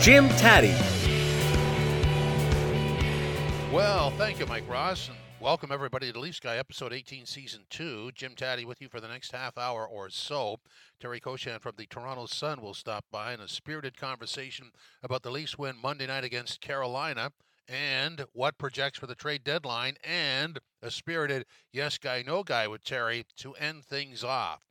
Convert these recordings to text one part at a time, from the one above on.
Jim Tatti. Well, thank you, Mike Ross, and welcome everybody to Leafs Guy, episode 18, season 2. Jim Tatti with you for the next half hour or so. Terry Koshan from the Toronto Sun will stop by in a spirited conversation about the Leafs win Monday night against Carolina and what projects for the trade deadline and a spirited yes guy, no guy with Terry to end things off.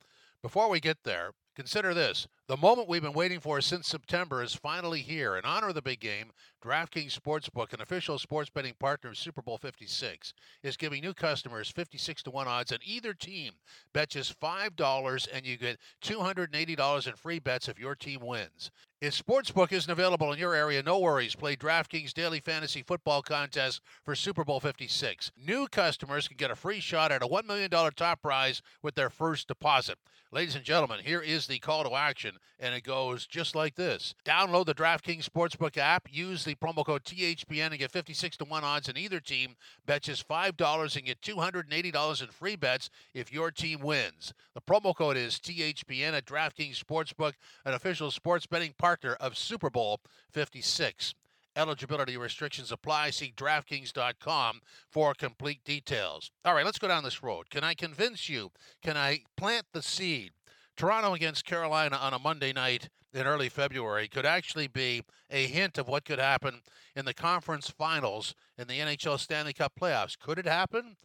Before we get there, consider this. The moment we've been waiting for since September is finally here. In honor of the big game, DraftKings Sportsbook, an official sports betting partner of Super Bowl 56, is giving new customers 56 to 1 odds on either team. Bet just $5 and you get $280 in free bets if your team wins. If Sportsbook isn't available in your area, no worries. Play DraftKings Daily Fantasy Football Contest for Super Bowl 56. New customers can get a free shot at a $1 million top prize with their first deposit. Ladies and gentlemen, here is the call to action, and it goes just like this. Download the DraftKings Sportsbook app, use the promo code THPN and get 56 to 1 odds in either team. Bet just $5 and get $280 in free bets if your team wins. The promo code is THPN at DraftKings Sportsbook, an official sports betting partner of Super Bowl 56. Eligibility restrictions apply. See DraftKings.com for complete details. All right, let's go down this road. Can I convince you? Can I plant the seed? Toronto against Carolina on a Monday night in early February could actually be a hint of what could happen in the conference finals in the NHL Stanley Cup playoffs. Could it happen?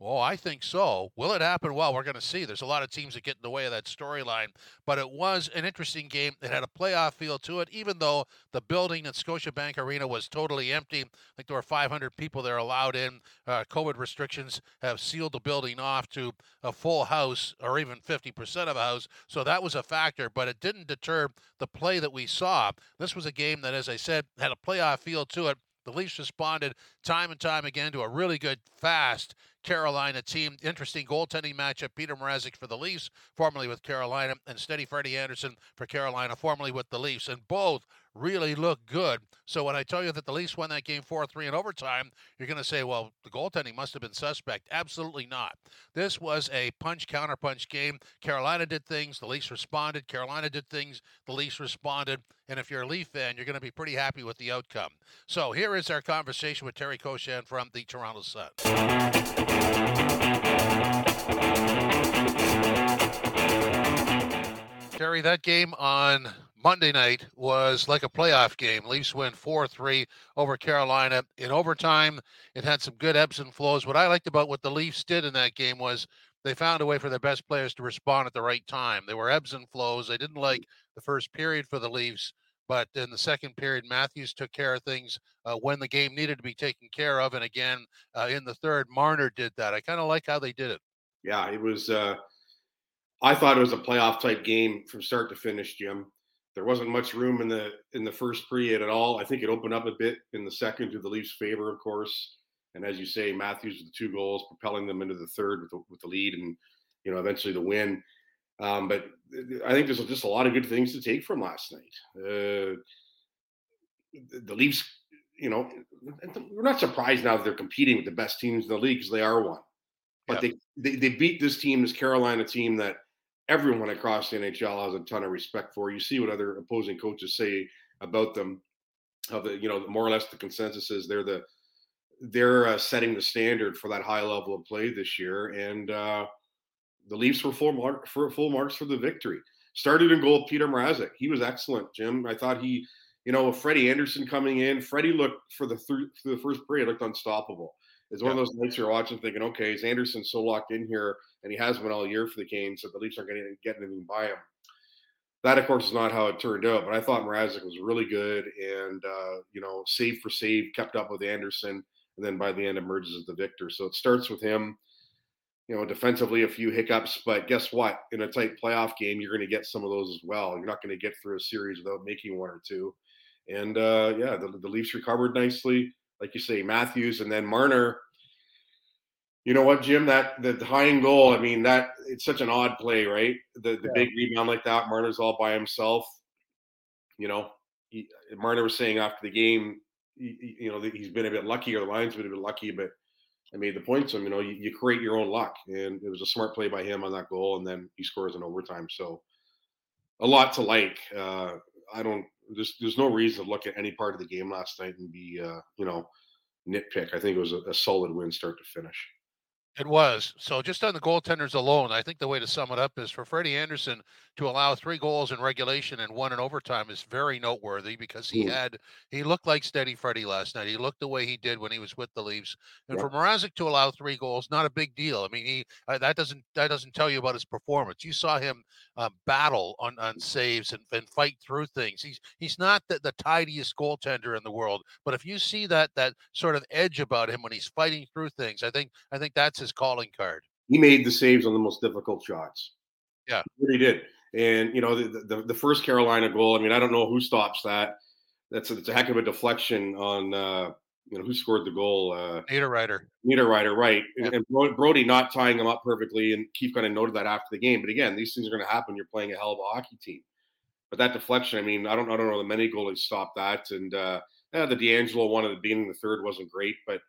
Oh, I think so. Will it happen? Well, we're going to see. There's a lot of teams that get in the way of that storyline, but it was an interesting game. It had a playoff feel to it, even though the building at Scotiabank Arena was totally empty. I think there were 500 people there allowed in. Uh, COVID restrictions have sealed the building off to a full house or even 50% of a house, so that was a factor, but it didn't deter the play that we saw. This was a game that, as I said, had a playoff feel to it. The Leafs responded time and time again to a really good, fast Carolina team. Interesting goaltending matchup. Peter Mrazek for the Leafs, formerly with Carolina, and Steady Freddie Andersen for Carolina, formerly with the Leafs. And both really look good. So when I tell you that the Leafs won that game 4 3 in overtime, you're going to say, well, the goaltending must have been suspect. Absolutely not. This was a punch counterpunch game. Carolina did things, the Leafs responded. Carolina did things, the Leafs responded. And if you're a Leaf fan, you're going to be pretty happy with the outcome. So here is our conversation with Terry Koshan from the Toronto Sun. Terry, that game on Monday night was like a playoff game. Leafs win 4 3 over Carolina. In overtime, it had some good ebbs and flows. What I liked about what the Leafs did in that game was they found a way for their best players to respond at the right time. There were ebbs and flows. They didn't like the first period for the Leafs, but in the second period, Matthews took care of things uh, when the game needed to be taken care of. And again, uh, in the third, Marner did that. I kind of like how they did it. Yeah, it was. Uh, I thought it was a playoff type game from start to finish, Jim there wasn't much room in the in the first period at all. I think it opened up a bit in the second to the Leafs' favor, of course. And as you say, Matthews with the two goals, propelling them into the third with the, with the lead, and you know eventually the win. Um, but I think there's just a lot of good things to take from last night. Uh, the Leafs, you know, we're not surprised now that they're competing with the best teams in the league because they are one. But yeah. they, they they beat this team, this Carolina team that everyone across the NHL has a ton of respect for. You see what other opposing coaches say about them. How the you know more or less the consensus is they're the they're uh, setting the standard for that high level of play this year, and uh, the Leafs were full mark for full marks for the victory. Started in goal, Peter Mrazek. He was excellent, Jim. I thought he, you know, Freddie Andersen coming in, Freddie looked for the th- for the first period looked unstoppable. It's one yeah. of those nights you're watching, thinking, okay, is Andersen so locked in here, and he has been all year for the Canes, that the Leafs aren't going to get anything by him. That, of course, is not how it turned out. But I thought Mrazek was really good, and uh, you know, save for save, kept up with Andersen, and then by the end emerges as the victor. So it starts with him you know, defensively a few hiccups, but guess what? In a tight playoff game, you're going to get some of those as well. You're not going to get through a series without making one or two. And uh, yeah, the, the Leafs recovered nicely, like you say, Matthews, and then Marner. You know what, Jim? That the tying goal. I mean, that it's such an odd play, right? The the yeah. big rebound like that. Marner's all by himself. You know, he, Marner was saying after the game, he, you know, he's been a bit lucky, or the Lions been a bit lucky, but I made the point to him, you know, you, you, create your own luck. And it was a smart play by him on that goal. And then he scores in overtime. So a lot to like. Uh, I don't, there's, there's no reason to look at any part of the game last night and be, uh, you know, nitpick. I think it was a, a solid win start to finish. It was. So just on the goaltenders alone, I think the way to sum it up is for Freddie Andersen to allow three goals in regulation and one in overtime is very noteworthy because he Ooh. had he looked like steady Freddie last night. He looked the way he did when he was with the Leafs. And for Mrazek to allow three goals, not a big deal. I mean, he uh, that doesn't that doesn't tell you about his performance. You saw him uh, battle on on saves and, and fight through things. He's he's not the, the tidiest goaltender in the world, but if you see that that sort of edge about him when he's fighting through things, I think I think that's his calling card. He made the saves on the most difficult shots. Yeah, he really did. And you know, the, the, the first Carolina goal. I mean, I don't know who stops that. That's a, it's a heck of a deflection on uh, you know who scored the goal. Uh, Niederreiter. Niederreiter, right? Yeah. And, and Brodie not tying him up perfectly, and Keith kind of noted that after the game. But again, these things are going to happen. You're playing a hell of a hockey team. But that deflection, I mean, I don't, I don't know the many goalies stopped that, and uh, yeah, the DeAngelo one at the beginning of the third wasn't great, but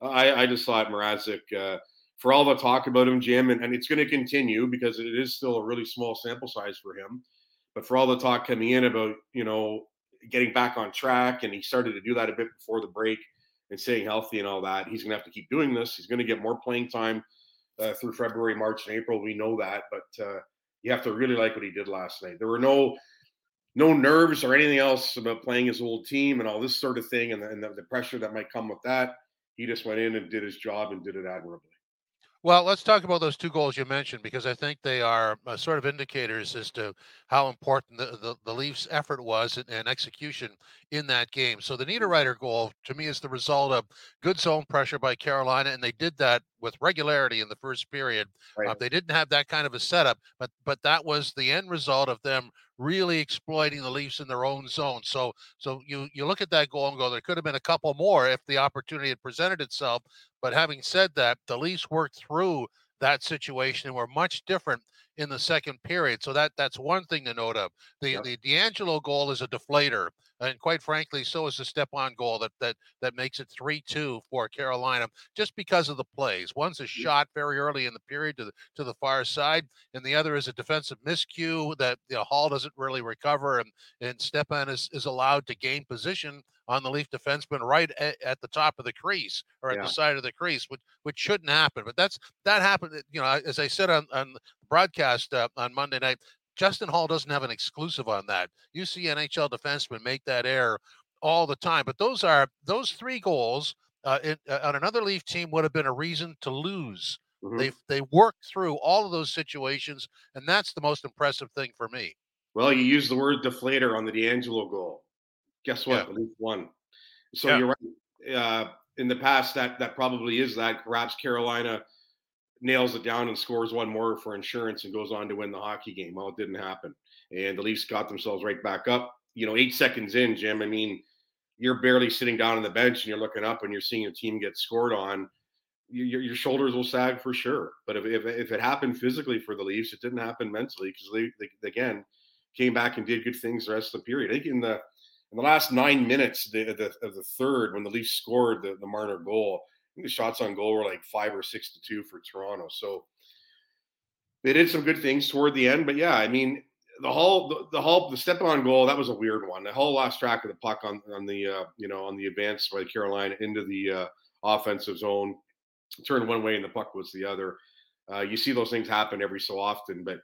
I, I just thought Mrazek, uh, for all the talk about him, Jim, and, and it's going to continue because it is still a really small sample size for him. But for all the talk coming in about, you know, getting back on track, and he started to do that a bit before the break and staying healthy and all that, he's going to have to keep doing this. He's going to get more playing time uh, through February, March, and April. We know that, but uh, you have to really like what he did last night. There were no no nerves or anything else about playing his old team and all this sort of thing, and the, and the, the pressure that might come with that. He just went in and did his job and did it admirably. Well, let's talk about those two goals you mentioned because I think they are uh, sort of indicators as to how important the, the, the Leafs' effort was and, and, execution in that game. So the Niederreiter goal to me is the result of good zone pressure by Carolina, and they did that with regularity in the first period. Right. Uh, they didn't have that kind of a setup, but but that was the end result of them really exploiting the Leafs in their own zone. So so you you look at that goal and go, there could have been a couple more if the opportunity had presented itself. But having said that, the Leafs worked through that situation and were much different in the second period. So that that's one thing to note of. The yep. the DeAngelo goal is a deflator, and quite frankly, so is the Stepan goal that that that makes it three two for Carolina, just because of the plays. One's a shot very early in the period to the to the far side, and the other is a defensive miscue that you know, Holl doesn't really recover, and and Stepan is is allowed to gain position on the Leaf defenseman right at, at, the top of the crease or at yeah. the side of the crease, which which shouldn't happen. But that's that happened. You know, as I said on on broadcast uh, on Monday night, Justin Holl doesn't have an exclusive on that. You see NHL defensemen make that error all the time. But those are those three goals uh, in, uh, on another Leaf team would have been a reason to lose. Mm-hmm. They they worked through all of those situations, and that's the most impressive thing for me. Well, you use the word deflator on the DeAngelo goal. Guess what? Yeah. The Leaf won. So yeah. you're right. Uh, in the past, that that probably is that. Perhaps Carolina nails it down and scores one more for insurance and goes on to win the hockey game. Well, it didn't happen. And the Leafs got themselves right back up. You know, eight seconds in, Jim, I mean, you're barely sitting down on the bench and you're looking up and you're seeing your team get scored on. Your, your shoulders will sag for sure. But if, if, if, it happened physically for the Leafs, it didn't happen mentally because they, they, again, came back and did good things the rest of the period. I think in the in the last nine minutes of the, the, of the third, when the Leafs scored the, the Marner goal, the shots on goal were like five or six to two for Toronto. So they did some good things toward the end. But yeah, I mean, the whole the, the whole the Stepan goal that was a weird one. The Holl lost track of the puck on on the uh, you know on the advance by Carolina into the uh, offensive zone, turned one way and the puck was the other. Uh, you see those things happen every so often, but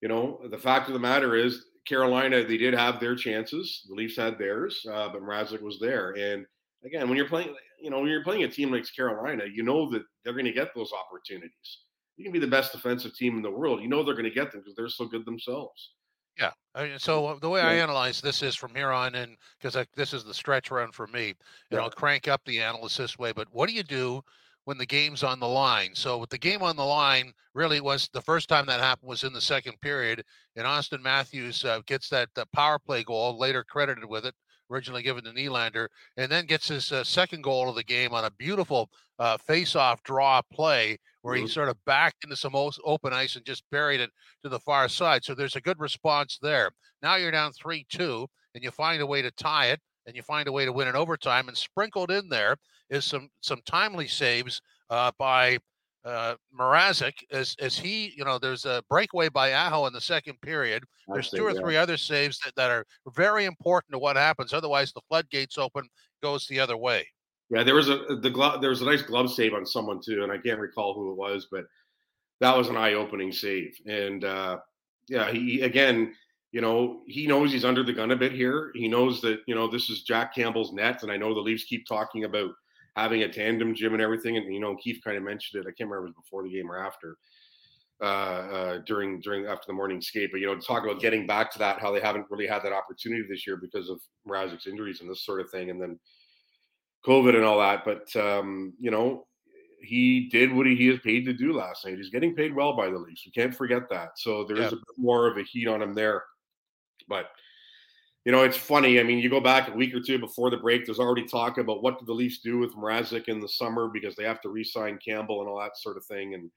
you know the fact of the matter is Carolina they did have their chances. The Leafs had theirs, uh, but Mrazek was there. And again, when you're playing, you know when you're playing a team like Carolina, you know that they're going to get those opportunities you can be the best defensive team in the world. You know they're going to get them because they're so good themselves. Yeah. so uh, the way. I analyze this is from here on in, because this is the stretch run for me, and yeah. I'll crank up the analysis this way. But what do you do when the game's on the line? So with the game on the line, really was the first time that happened was in the second period, and Auston Matthews uh, gets that uh, power play goal, later credited with it originally given to Nylander, and then gets his uh, second goal of the game on a beautiful uh, face-off draw play where mm-hmm. he sort of backed into some open ice and just buried it to the far side. So there's a good response there. Now you're down three-two, and you find a way to tie it, and you find a way to win in overtime. And sprinkled in there is some some timely saves uh, by uh, Mrazek as as he, you know, there's a breakaway by Aho in the second period. There's two or yeah. three other saves that, that are very important to what happens. Otherwise, the floodgates open, goes the other way. Yeah, there was a the glove. There was a nice glove save on someone too, and I can't recall who it was, but that was an eye-opening save. And uh, yeah, he again, you know, he knows he's under the gun a bit here. He knows that you know this is Jack Campbell's net, and I know the Leafs keep talking about having a tandem Jim and everything. And you know, Keith kind of mentioned it. I can't remember it was before the game or after. Uh, uh, during during after the morning skate, but you know, talk about getting back to that, how they haven't really had that opportunity this year because of Mrazek's injuries and this sort of thing, and then COVID and all that. But um, you know, he did what he, is paid to do last night. He's getting paid well by the Leafs. We can't forget that. So there is a bit more of a heat on him there. But you know, it's funny. I mean, you go back a week or two before the break, there's already talk about what did the Leafs do with Mrazek in the summer because they have to re-sign Campbell and all that sort of thing. And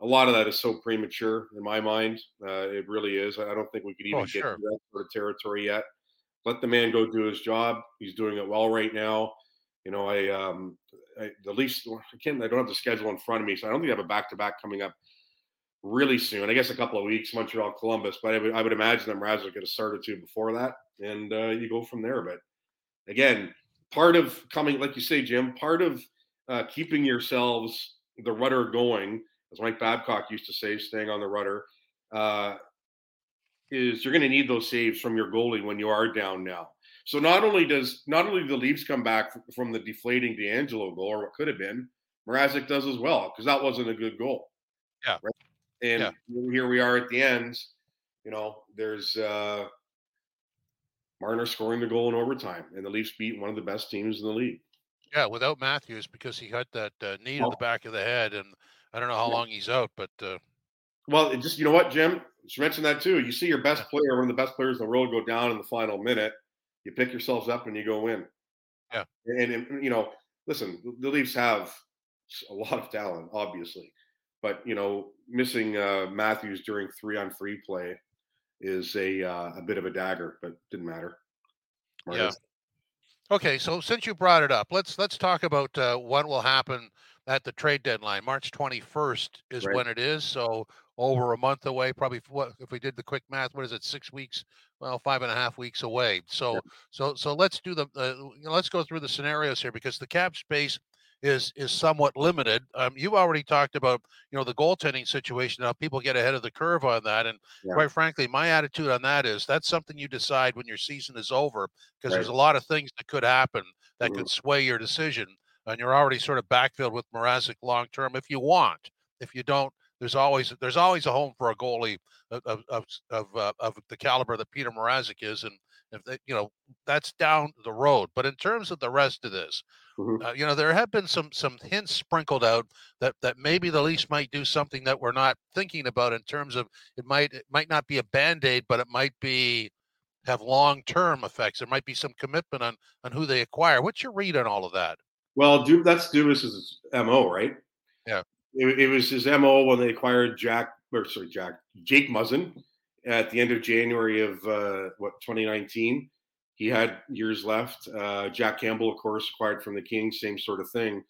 a lot of that is so premature in my mind. Uh, it really is. I don't think we could even oh, get to that sort of territory yet. Let the man go do his job. He's doing it well right now. You know, I, um, I the Leafs. I can't. I don't have the schedule in front of me, so I don't think I have a back-to-back coming up really soon. I guess a couple of weeks, Montreal, Columbus, but I would, I would imagine that Mraz would get a start or two before that, and uh, you go from there. But again, part of coming, like you say, Jim, part of uh, keeping yourselves the rudder going, as Mike Babcock used to say, staying on the rudder, uh, is you're going to need those saves from your goalie when you are down now. So not only does not only do the Leafs come back from the deflating DeAngelo goal, or what could have been, Mrazek does as well because that wasn't a good goal. Yeah. Right? And yeah. here we are at the end. You know, there's uh, Marner scoring the goal in overtime, and the Leafs beat one of the best teams in the league. Yeah, without Matthews because he got that uh, knee oh. to the back of the head, and I don't know how yeah. long he's out, but. Uh... Well, just you know what, Jim, you mentioned that too. You see your best player, one of the best players in the world, go down in the final minute. You pick yourselves up and you go win. Yeah, and, and you know, listen, the Leafs have a lot of talent, obviously, but you know, missing uh, Matthews during three on three play is a uh, a bit of a dagger, but didn't matter. Yeah. Okay, so since you brought it up, let's let's talk about uh, what will happen at the trade deadline. March 21st is right. when it is. So over a month away, probably what if we did the quick math, what is it, six weeks? Well, five and a half weeks away. So so so let's do the uh, let's go through the scenarios here because the cap space is is somewhat limited. Um, you already talked about you know the goaltending situation. How people get ahead of the curve on that, and yeah. quite frankly, my attitude on that is that's something you decide when your season is over because right. there's a lot of things that could happen that mm-hmm. could sway your decision, and you're already sort of backfilled with Mrazek long term if you want. If you don't, there's always there's always a home for a goalie of of of, uh, of the caliber that Peter Mrazek is, and if they, you know that's down the road. But in terms of the rest of this, Mm-hmm. Uh, you know, there have been some some hints sprinkled out that that maybe the Leafs might do something that we're not thinking about in terms of it might it might not be a band aid, but it might be have long term effects. There might be some commitment on on who they acquire. What's your read on all of that? Well, do, that's Dubas's mo, right? Yeah, it, it, was his mo when they acquired Jack or sorry Jack Jake Muzzin at the end of January of uh, what 2019 he had years left. Uh, Jack Campbell, of course, acquired from the Kings, same sort of thing.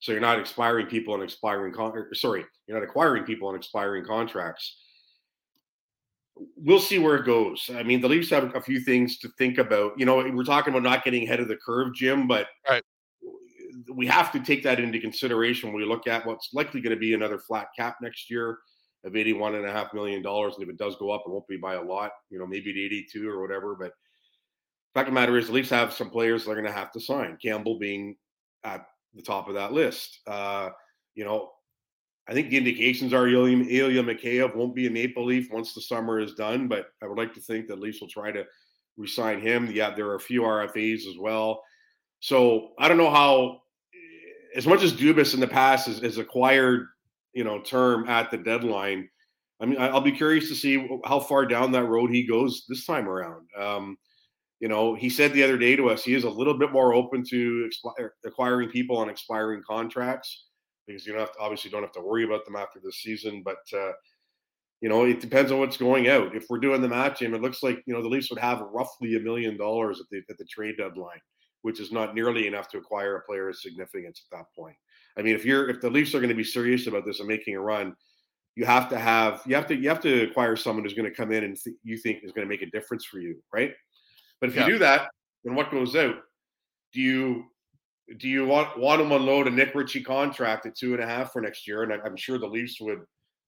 So you're not expiring people on expiring con- sorry, you're not acquiring people on expiring contracts. We'll see where it goes. I mean, the Leafs have a few things to think about. You know, we're talking about not getting ahead of the curve, Jim, but right. we have to take that into consideration when we look at what's likely going to be another flat cap next year of eighty-one and a half million dollars. And if it does go up, it won't be by a lot. You know, maybe to eighty-two or whatever. But fact of the matter is, the Leafs have some players they're going to have to sign. Campbell being at the top of that list. Uh, you know, I think the indications are Ilya, Ilya Mikheyev won't be a Maple Leaf once the summer is done, but I would like to think that Leafs will try to resign him. Yeah, there are a few RFAs as well. So I don't know how, as much as Dubas in the past has, has acquired, you know, term at the deadline. I mean, I'll be curious to see how far down that road he goes this time around. Um, you know, he said the other day to us he is a little bit more open to acquiring people on expiring contracts because you don't have to, obviously don't have to worry about them after the season. But uh, you know, it depends on what's going out. If we're doing the match game, it looks like you know the Leafs would have roughly a million dollars at the at the trade deadline, which is not nearly enough to acquire a player of significance at that point. I mean, if you're if the Leafs are going to be serious about this and making a run, you have to have you have to you have to acquire someone who's going to come in and th- you think is going to make a difference for you, right? But if yeah. you do that, then what goes out? Do you do you want want to unload a Nick Ritchie contract at two and a half for next year? And I'm sure the Leafs would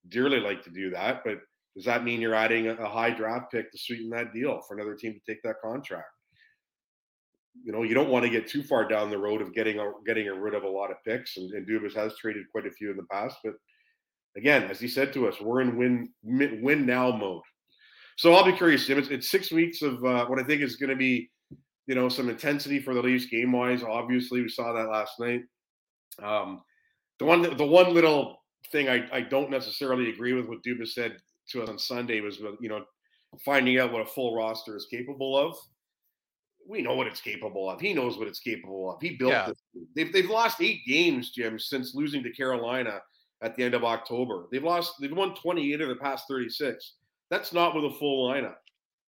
dearly like to do that. But does that mean you're adding a, high draft pick to sweeten that deal for another team to take that contract? You know, you don't want to get too far down the road of getting a, getting rid of a lot of picks. And, and Dubas has traded quite a few in the past. But again, as he said to us, we're in win win now mode. So I'll be curious, Jim. It's, it's six weeks of uh, what I think is going to be, you know, some intensity for the Leafs game wise. Obviously, we saw that last night. Um, the one, the one little thing I, I don't necessarily agree with what Dubas said to us on Sunday was, you know, finding out what a full roster is capable of. We know what it's capable of. He knows what it's capable of. He built yeah. this. They've, they've lost eight games, Jim, since losing to Carolina at the end of October. They've lost. They've won 28 of the past 36. That's not with a full lineup.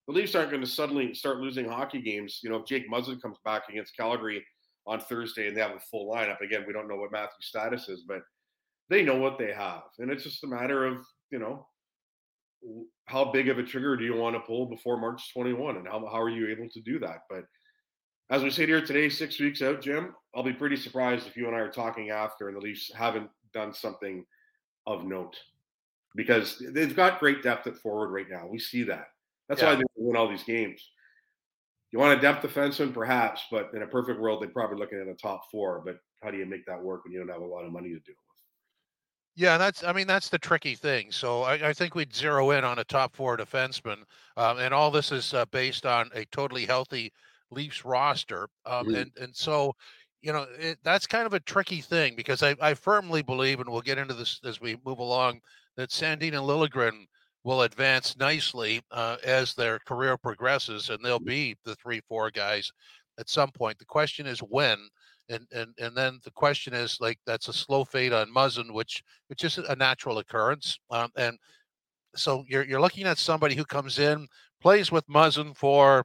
The Leafs aren't going to suddenly start losing hockey games. You know, if Jake Muzzin comes back against Calgary on Thursday and they have a full lineup, again, we don't know what Matthew's status is, but they know what they have. And it's just a matter of, you know, how big of a trigger do you want to pull before March 21 and how, how are you able to do that? But as we sit here today, six weeks out, Jim, I'll be pretty surprised if you and I are talking after and the Leafs haven't done something of note because they've got great depth at forward right now. We see that. That's yeah. why they win all these games. You want a depth defenseman, perhaps, but in a perfect world, they're probably looking at a top four. But how do you make that work when you don't have a lot of money to do with? Yeah, that's. I mean, that's the tricky thing. So I, I think we'd zero in on a top four defenseman, um, and all this is uh, based on a totally healthy Leafs roster. Um, mm-hmm. And and so, you know, it, that's kind of a tricky thing because I, I firmly believe, and we'll get into this as we move along, that Sandin and Liljegren will advance nicely uh, as their career progresses, and they'll be the three, four guys at some point. The question is when, and and and then the question is like that's a slow fade on Muzzin, which which is a natural occurrence, um, and so you're you're looking at somebody who comes in, plays with Muzzin for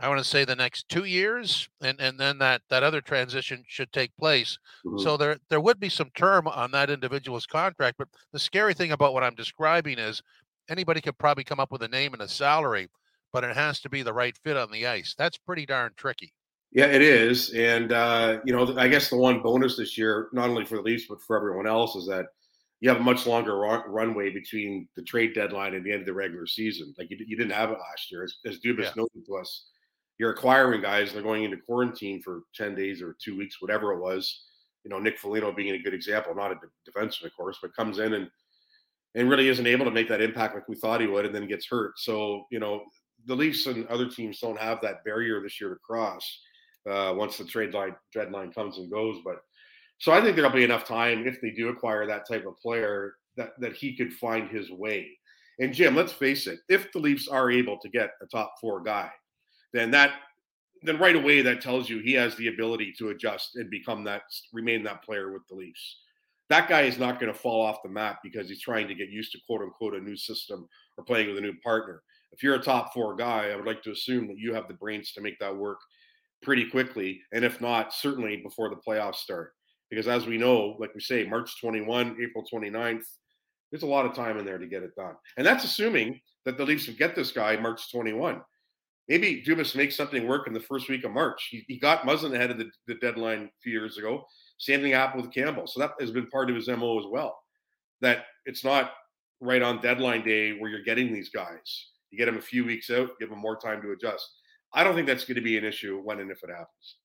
I want to say the next two years, and and then that that other transition should take place. Mm-hmm. So there there would be some term on that individual's contract. But the scary thing about what I'm describing is anybody could probably come up with a name and a salary, but it has to be the right fit on the ice. That's pretty darn tricky. Yeah, it is, and uh, you know, I guess the one bonus this year, not only for the Leafs but for everyone else, is that you have a much longer run- runway between the trade deadline and the end of the regular season. Like you, you didn't have it last year, as, as Dubas yeah. noted to us you're acquiring guys, they're going into quarantine for 10 days or two weeks, whatever it was. You know, Nick Foligno being a good example, not a defenseman, of course, but comes in and and really isn't able to make that impact like we thought he would, and then gets hurt. So, you know, the Leafs and other teams don't have that barrier this year to cross uh, once the trade line deadline comes and goes. But so I think there'll be enough time if they do acquire that type of player that that he could find his way. And Jim, let's face it, if the Leafs are able to get a top four guy, then that then right away that tells you he has the ability to adjust and become that remain that player with the Leafs. That guy is not going to fall off the map because he's trying to get used to quote unquote a new system or playing with a new partner. if you're a top four guy, I would like to assume that you have the brains to make that work pretty quickly. And if not, certainly before the playoffs start. Because as we know, like we say, March 21, April 29th, there's a lot of time in there to get it done. And that's assuming that the Leafs will get this guy March 21. Maybe Dubas makes something work in the first week of March. He, he got Muzzin ahead of the, the deadline a few years ago. Same thing happened with Campbell. So that has been part of his MO as well. That it's not right on deadline day where you're getting these guys. You get them a few weeks out, give them more time to adjust. I don't think that's going to be an issue when and if it happens.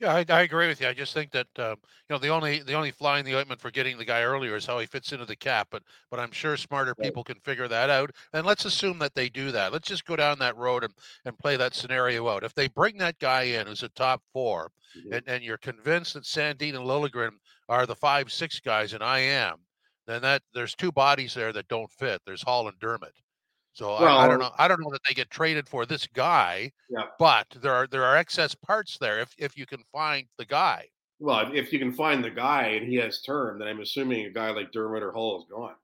Yeah, I, I agree with you. I just think that uh, you know the only the only fly in the ointment for getting the guy earlier is how he fits into the cap. But but I'm sure smarter right. people can figure that out. And let's assume that they do that. Let's just go down that road and, and play that scenario out. If they bring that guy in who's a top 4 mm-hmm. and, and you're convinced that Sandin and Liljegren are the five six guys, and I am, then that there's two bodies there that don't fit. There's Holl and Dermott. So well, I, I, don't know. I don't know that they get traded for this guy, yeah. but there are there are excess parts there if if you can find the guy. Well, if you can find the guy and he has term, then I'm assuming a guy like Dermott or Holl is gone.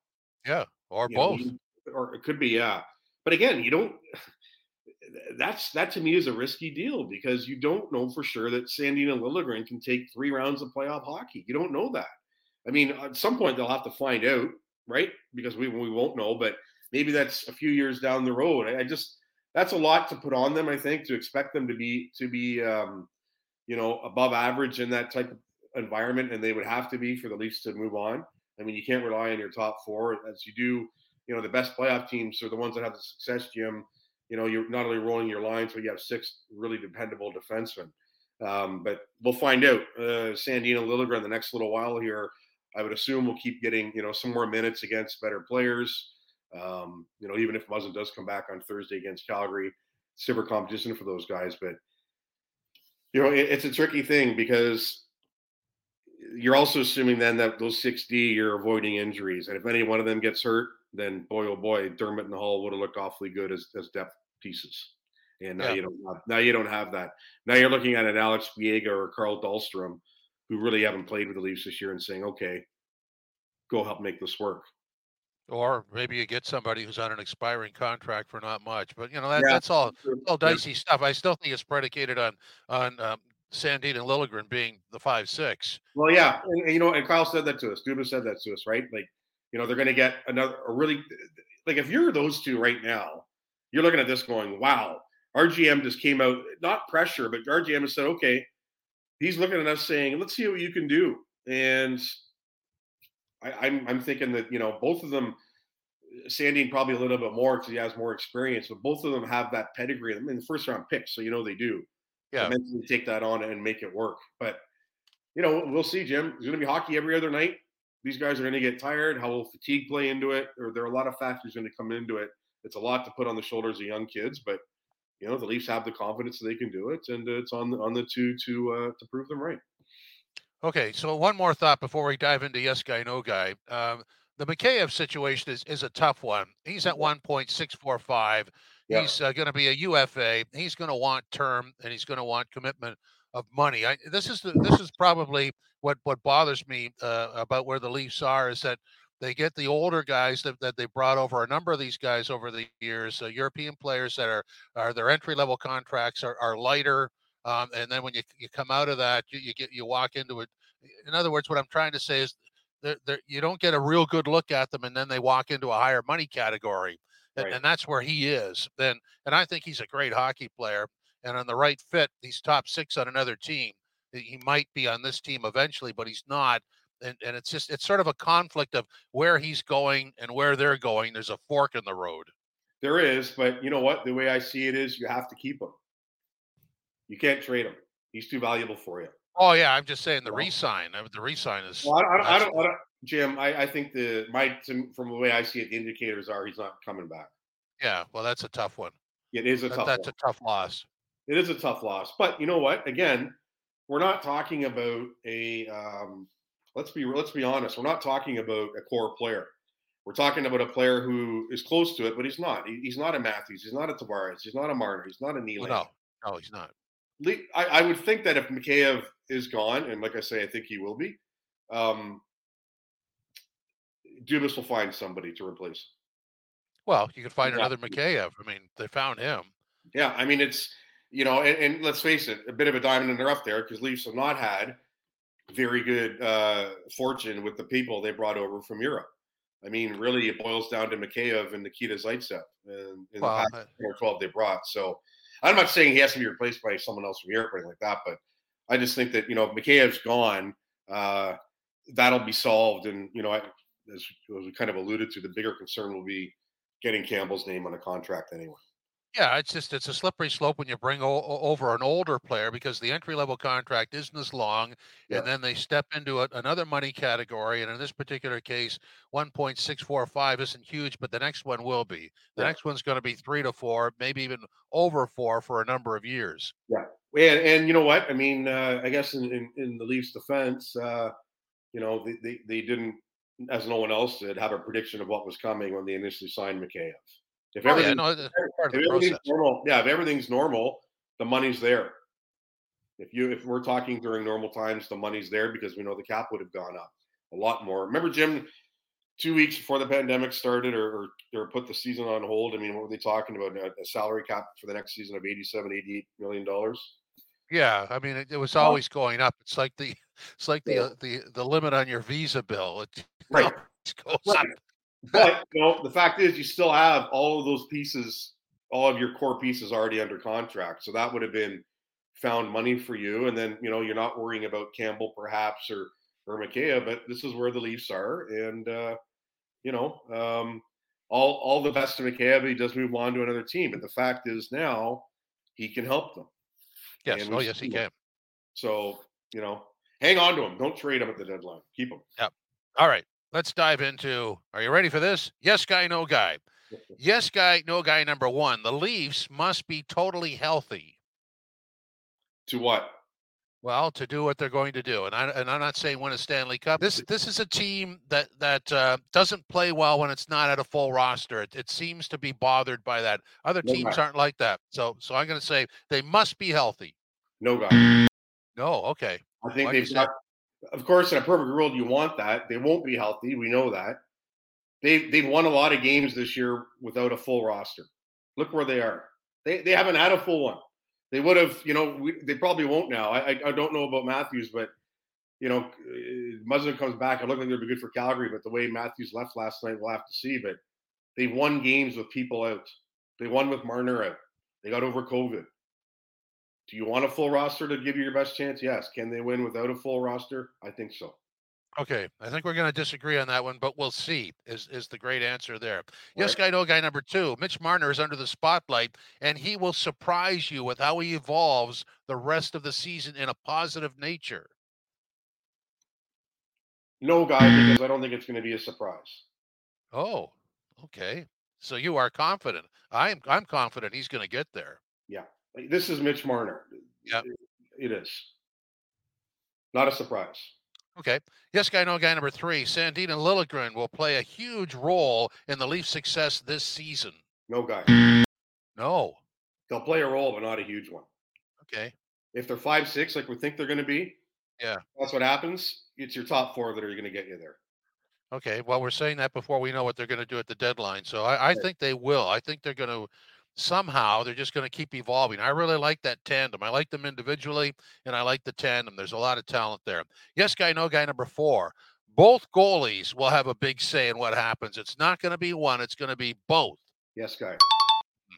Yeah, or you both, know, or it could be yeah. But again, you don't. That's that to me is a risky deal because you don't know for sure that Sandin and Liljegren can take three rounds of playoff hockey. You don't know that. I mean, at some point they'll have to find out, right? Because we we won't know, but maybe that's a few years down the road. I, I just that's a lot to put on them. I think to expect them to be to be um, you know above average in that type of environment, and they would have to be for the Leafs to move on. I mean, you can't rely on your top four as you do. You know, the best playoff teams are the ones that have the success, Jim. You know, you're not only rolling your lines, but you have six really dependable defensemen. Um, but we'll find out. Uh, Sandino Liljegren the next little while here. I would assume we'll keep getting you know some more minutes against better players. Um, you know, even if Muzzin does come back on Thursday against Calgary, super competition for those guys. But you know, it, it's a tricky thing because you're also assuming then that those 6D you're avoiding injuries, and if any one of them gets hurt, then boy oh boy, Dermott and Holl would have looked awfully good as, as depth pieces. And now yeah. you don't have, now you don't have that. Now you're looking at an Alex Biega or Carl Dahlstrom, who really haven't played with the Leafs this year, and saying, okay, go help make this work. Or maybe you get somebody who's on an expiring contract for not much, but you know that, yeah. that's all all dicey yeah. stuff. I still think it's predicated on on um, Sandin and Liljegren being the five six. Well, yeah, and, and, you know, and Kyle said that to us. Dubas said that to us, right? Like, you know, they're going to get another a really like if you're those two right now, you're looking at this going, wow. RGM just came out, not pressure, but RGM has said, okay, he's looking at us saying, let's see what you can do. And I, I'm, I'm thinking that you know both of them, Sandin probably a little bit more because he has more experience, but both of them have that pedigree. I mean, the first round picks, so you know they do. Yeah, mentally take that on and make it work. But you know, we'll see, Jim. There's going to be hockey every other night. These guys are going to get tired. How will fatigue play into it? Or there are a lot of factors going to come into it. It's a lot to put on the shoulders of young kids, but you know the Leafs have the confidence that they can do it, and it's on the, on the two to uh, to prove them right. Okay, so one more thought before we dive into yes guy, no guy. Um, the Mikheyev situation is, is a tough one. He's at 1.645. Yeah. He's uh, going to be a UFA. He's going to want term and he's going to want commitment of money. I, this is the, this is probably what what bothers me uh, about where the Leafs are is that they get the older guys that, that they brought over. A number of these guys over the years, uh, European players that are are their entry level contracts are, are lighter. Um, and then when you, you come out of that, you, you get you walk into it. In other words, what I'm trying to say is they're, they're, you don't get a real good look at them, and then they walk into a higher money category, and, right. and that's where he is. Then, and I think he's a great hockey player, and on the right fit, he's top six on another team. He might be on this team eventually, but he's not. And, and it's just it's sort of a conflict of where he's going and where they're going. There's a fork in the road. There is, but you know what? The way I see it is, you have to keep him. You can't trade him. He's too valuable for you. Oh yeah, I'm just saying the resign. The resign is. Well, I, don't, I, don't, I, don't, Jim. I, I think the my from the way I see it, the indicators are he's not coming back. Yeah, well, that's a tough one. It is a that, tough. That's one. a tough loss. It is a tough loss, but you know what? Again, we're not talking about a. Um, let's be let's be honest. We're not talking about a core player. We're talking about a player who is close to it, but he's not. He, he's not a Matthews. He's not a Tavares. He's not a Marner. He's not a Nylander. No, no, he's not. I, I, would think that if Mikheyev is gone, and like I say, I think he will be, um, Dubas will find somebody to replace. Well, you could find Yeah. another Mikheyev. I mean, they found him. Yeah, I mean it's you know, and, and let's face it, a bit of a diamond in the rough there because Leafs have not had very good uh, fortune with the people they brought over from Europe. I mean, really, it boils down to Mikheyev and Nikita Zaitsev and in Well, the past 12 they brought. So I'm not saying he has to be replaced by someone else from Europe or anything like that, but I just think that, you know, if Mikheyev's gone, uh, that'll be solved. And, you know, I, as, as we kind of alluded to, the bigger concern will be getting Campbell's name on a contract anyway. Yeah, it's just it's a slippery slope when you bring o- over an older player because the entry level contract isn't as long, Yeah. and then they step into a, another money category. And in this particular case, one point six four five isn't huge, but the next one will be. The Yeah. next one's going to be three to four, maybe even over four for a number of years. Yeah, and, and you know what? I mean, uh, I guess in, in, in the Leafs' defense, uh, you know, they, they, they didn't, as no one else did, have a prediction of what was coming when they initially signed Mikheyev. If Oh, yeah, everything, no, part of if the everything's process. normal, yeah, if everything's normal, the money's there. If you if we're talking during normal times, the money's there because we know the cap would have gone up a lot more. Remember, Jim, two weeks before the pandemic started or or, or put the season on hold. I mean, what were they talking about? A, a salary cap for the next season of 87, 88 million dollars. Yeah, I mean, it, it was always going up. It's like the it's like the Yeah. uh, the the limit on your visa bill. It Right. always goes up. But you know, the fact is, you still have all of those pieces, all of your core pieces already under contract. So that would have been found money for you, and then you know you're not worrying about Campbell perhaps or or Mikheyev, but this is where the Leafs are, and uh, you know, um, all all the best to Mikheyev. He does move on to another team, but the fact is now he can help them. Yes. Oh, yes, he can. So you know, hang on to him. Don't trade him at the deadline. Keep him. Yep. All right, let's dive into. Are you ready for this? Yes, guy, no guy. Yes, guy, no guy. Number one, the Leafs must be totally healthy. To what? Well, to do what they're going to do, and I and I'm not saying win a Stanley Cup. This this is a team that that uh, doesn't play well when it's not at a full roster. It, it seems to be bothered by that. Other No teams doubt. aren't like that. So so I'm going to say they must be healthy. No guy. No, okay. I think you they've got. Of course, in a perfect world, you want that. They won't be healthy. We know that. They they've won a lot of games this year without a full roster. Look where they are. They they haven't had a full one. They would have. You know, we, they probably won't now. I, I don't know about Matthews, but you know, uh, Muzzin comes back. I look like they'd be good for Calgary, but the way Matthews left last night, we'll have to see. But they've won games with people out. They won with Marner out. They got over COVID. Do you want a full roster to give you your best chance? Yes. Can they win without a full roster? I think so. Okay, I think we're going to disagree on that one, but we'll see. Is is the great answer there? Yes, guy, no guy. Number two, Mitch Marner is under the spotlight, and he will surprise you with how he evolves the rest of the season in a positive nature. No guy, because I don't think it's going to be a surprise. Oh, okay. So you are confident. I'm I'm confident he's going to get there. Yeah, This is Mitch Marner. Yep. It is. Not a surprise. Okay. Yes, guy, no guy. Number three, Sandin and Liljegren will play a huge role in the Leafs' success this season. No guy. No. They'll play a role, but not a huge one. Okay. If they're five six, like we think they're going to be, Yeah. that's what happens. It's your top four that are going to get you there. Okay, well, we're saying that before we know what they're going to do at the deadline. So I, I Right. think they will. I think they're going to somehow they're just going to keep evolving. I really like that tandem. I like them individually, and I like the tandem. There's a lot of talent there. Yes, guy, no guy. Number four. Both goalies will have a big say in what happens. It's not going to be one. It's going to be both. Yes, guy. Hmm.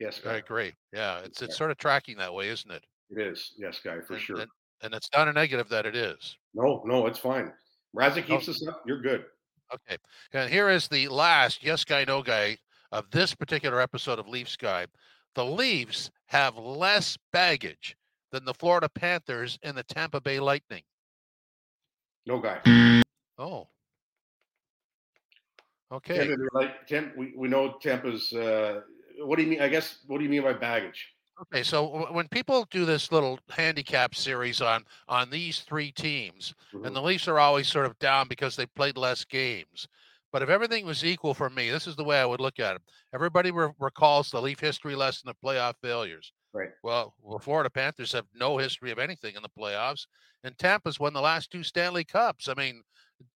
Yes, guy. I agree. Yeah, it's it's sort of tracking that way, isn't it? It is. Yes, guy, for and, sure. And, and it's not a negative that it is. No, no, it's fine. Raza keeps Oh. us up. You're good. Okay. And here is the last yes guy, no guy of this particular episode of Leafs Guy. The Leafs have less baggage than the Florida Panthers and the Tampa Bay Lightning. No guy. Oh. Okay. Tampa, like Temp, we, we know Tampa's. Uh, what do you mean? I guess. What do you mean by baggage? Okay. So when people do this little handicap series on on these three teams, Mhm. and the Leafs are always sort of down because they played less games. But if everything was equal for me, this is the way I would look at it. Everybody re- recalls the Leaf history lesson of playoff failures. Right. Well, well, Florida Panthers have no history of anything in the playoffs, and Tampa's won the last two Stanley Cups. I mean,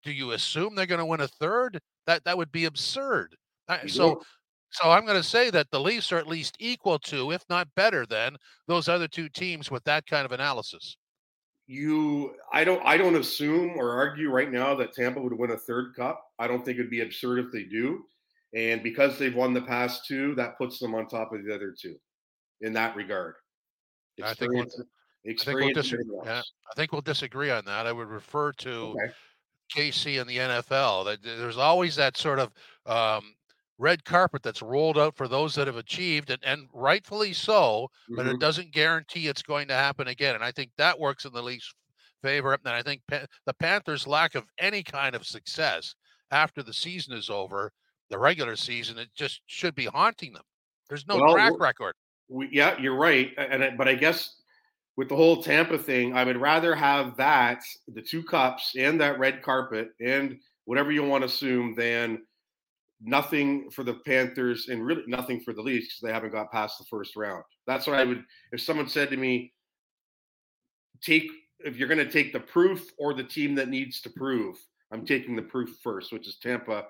do you assume they're going to win a third? That that would be absurd. I, so, so I'm going to say that the Leafs are at least equal to, if not better than, those other two teams with that kind of analysis. You, I don't, I don't assume or argue right now that Tampa would win a third cup. I don't think it'd be absurd if they do, and because they've won the past two, that puts them on top of the other two, in that regard. I think, we'll, I think we'll disagree. Yeah, I think we'll disagree on that. I would refer to okay. KC and the NFL. That there's always that sort of um, red carpet that's rolled out for those that have achieved, and, and rightfully so. But mm-hmm. it doesn't guarantee it's going to happen again. And I think that works in the league's favor. And I think pa- the Panthers' lack of any kind of success after the season is over, the regular season, it just should be haunting them. There's no well, track record. We, yeah, you're right. And but I guess with the whole Tampa thing, I would rather have that, the two cups and that red carpet and whatever you want to assume, than nothing for the Panthers and really nothing for the Leafs because they haven't got past the first round. That's what I would, if someone said to me, take, if you're going to take the proof or the team that needs to prove, I'm taking the proof first, which is Tampa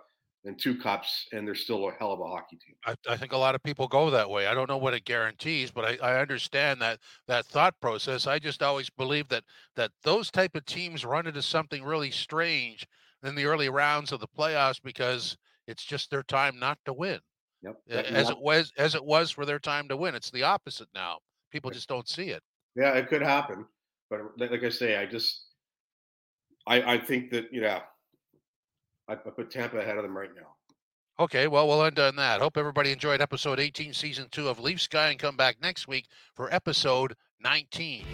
and two cups, and they're still a hell of a hockey team. I, I, think a lot of people go that way. I don't know what it guarantees, but I, I understand that that thought process. I just always believe that that those type of teams run into something really strange in the early rounds of the playoffs because it's just their time not to win. Yep. As it was as it was for their time to win. It's the opposite now. People just don't see it. Yeah, it could happen. But uh, like I say, I just I I think that, you know, I, I put Tampa ahead of them right now. Okay, well, we'll end on that. Hope everybody enjoyed episode 18, season two of Leaf Sky, and come back next week for episode 19.